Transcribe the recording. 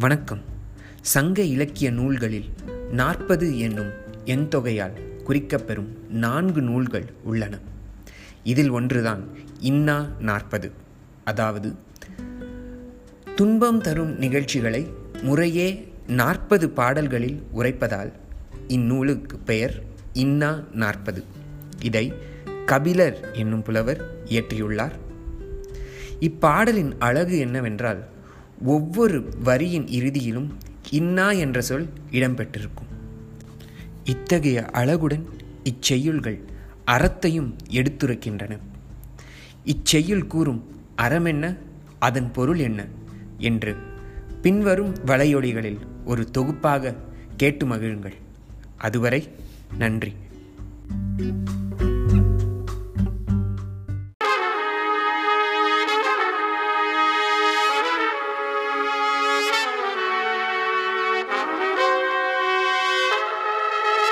வணக்கம். சங்க இலக்கிய நூல்களில் நாற்பது என்னும் எண்தொகையால் குறிக்கப்பெறும் நான்கு நூல்கள் உள்ளன. இதில் ஒன்றுதான் இன்னா நாற்பது. அதாவது துன்பம் தரும் நிகழ்ச்சிகளை முறையே நாற்பது பாடல்களில் உரைப்பதால் இந்நூலுக்கு பெயர் இன்னா நாற்பது. இதை கபிலர் என்னும் புலவர் இயற்றியுள்ளார். இப்பாடலின் அழகு என்னவென்றால் ஒவ்வொரு வரியின் இறுதியிலும் இன்னா என்ற சொல் இடம்பெற்றிருக்கும். இத்தகைய அழகுடன் இச்செய்யுள்கள் அறத்தையும் எடுத்துரைக்கின்றன. இச்செய்யுள் கூறும் அறமென்ன அதன் பொருள் என்ன? என்று பின்வரும் வலையொலிகளில் ஒரு தொகுப்பாக கேட்டு மகிழுங்கள். அதுவரை நன்றி.